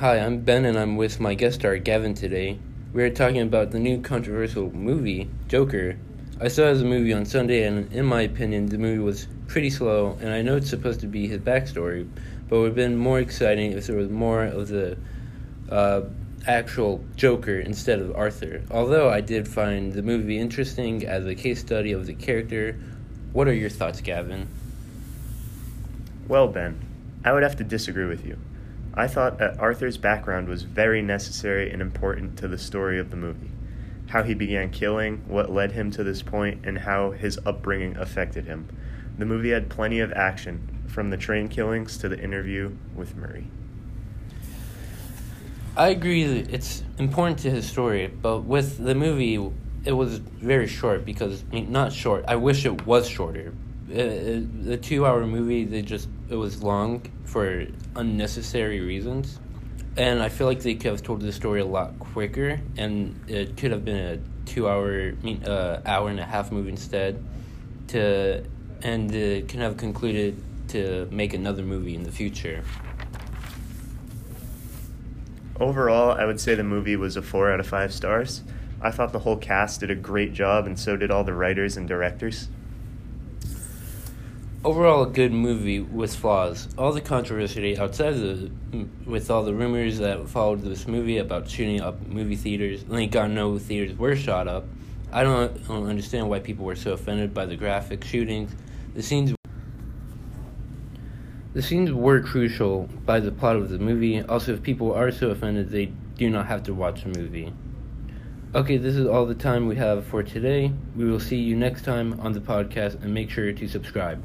Hi, I'm Ben and I'm with my guest star Gavin today. We're talking about the new controversial movie, Joker. I saw the movie on Sunday and in my opinion the movie was pretty slow and I know it's supposed to be his backstory, but it would have been more exciting if there was more of the uh, actual Joker instead of Arthur. Although I did find the movie interesting as a case study of the character. What are your thoughts, Gavin? Well, Ben, I would have to disagree with you. I thought that Arthur's background was very necessary and important to the story of the movie. How he began killing, what led him to this point, and how his upbringing affected him. The movie had plenty of action, from the train killings to the interview with Murray. I agree that it's important to his story, but with the movie, it was very short because, I mean, not short, I wish it was shorter. Uh, uh, the two hour movie, they just, it was long for unnecessary reasons. And I feel like they could have told the story a lot quicker, and it could have been a two hour, I mean, uh, hour and a half movie instead. To and uh, can have concluded to make another movie in the future. Overall, I would say the movie was a 4 out of 5 stars. I thought the whole cast did a great job, and so did all the writers and directors. Overall, a good movie with flaws. All the controversy outside of the, with all the rumors that followed this movie about shooting up movie theaters, like God no theaters were shot up. I don't, I don't understand why people were so offended by the graphic shootings. The scenes the scenes were crucial by the plot of the movie. Also, if people are so offended, they do not have to watch the movie. Okay, this is all the time we have for today. We will see you next time on the podcast and make sure to subscribe.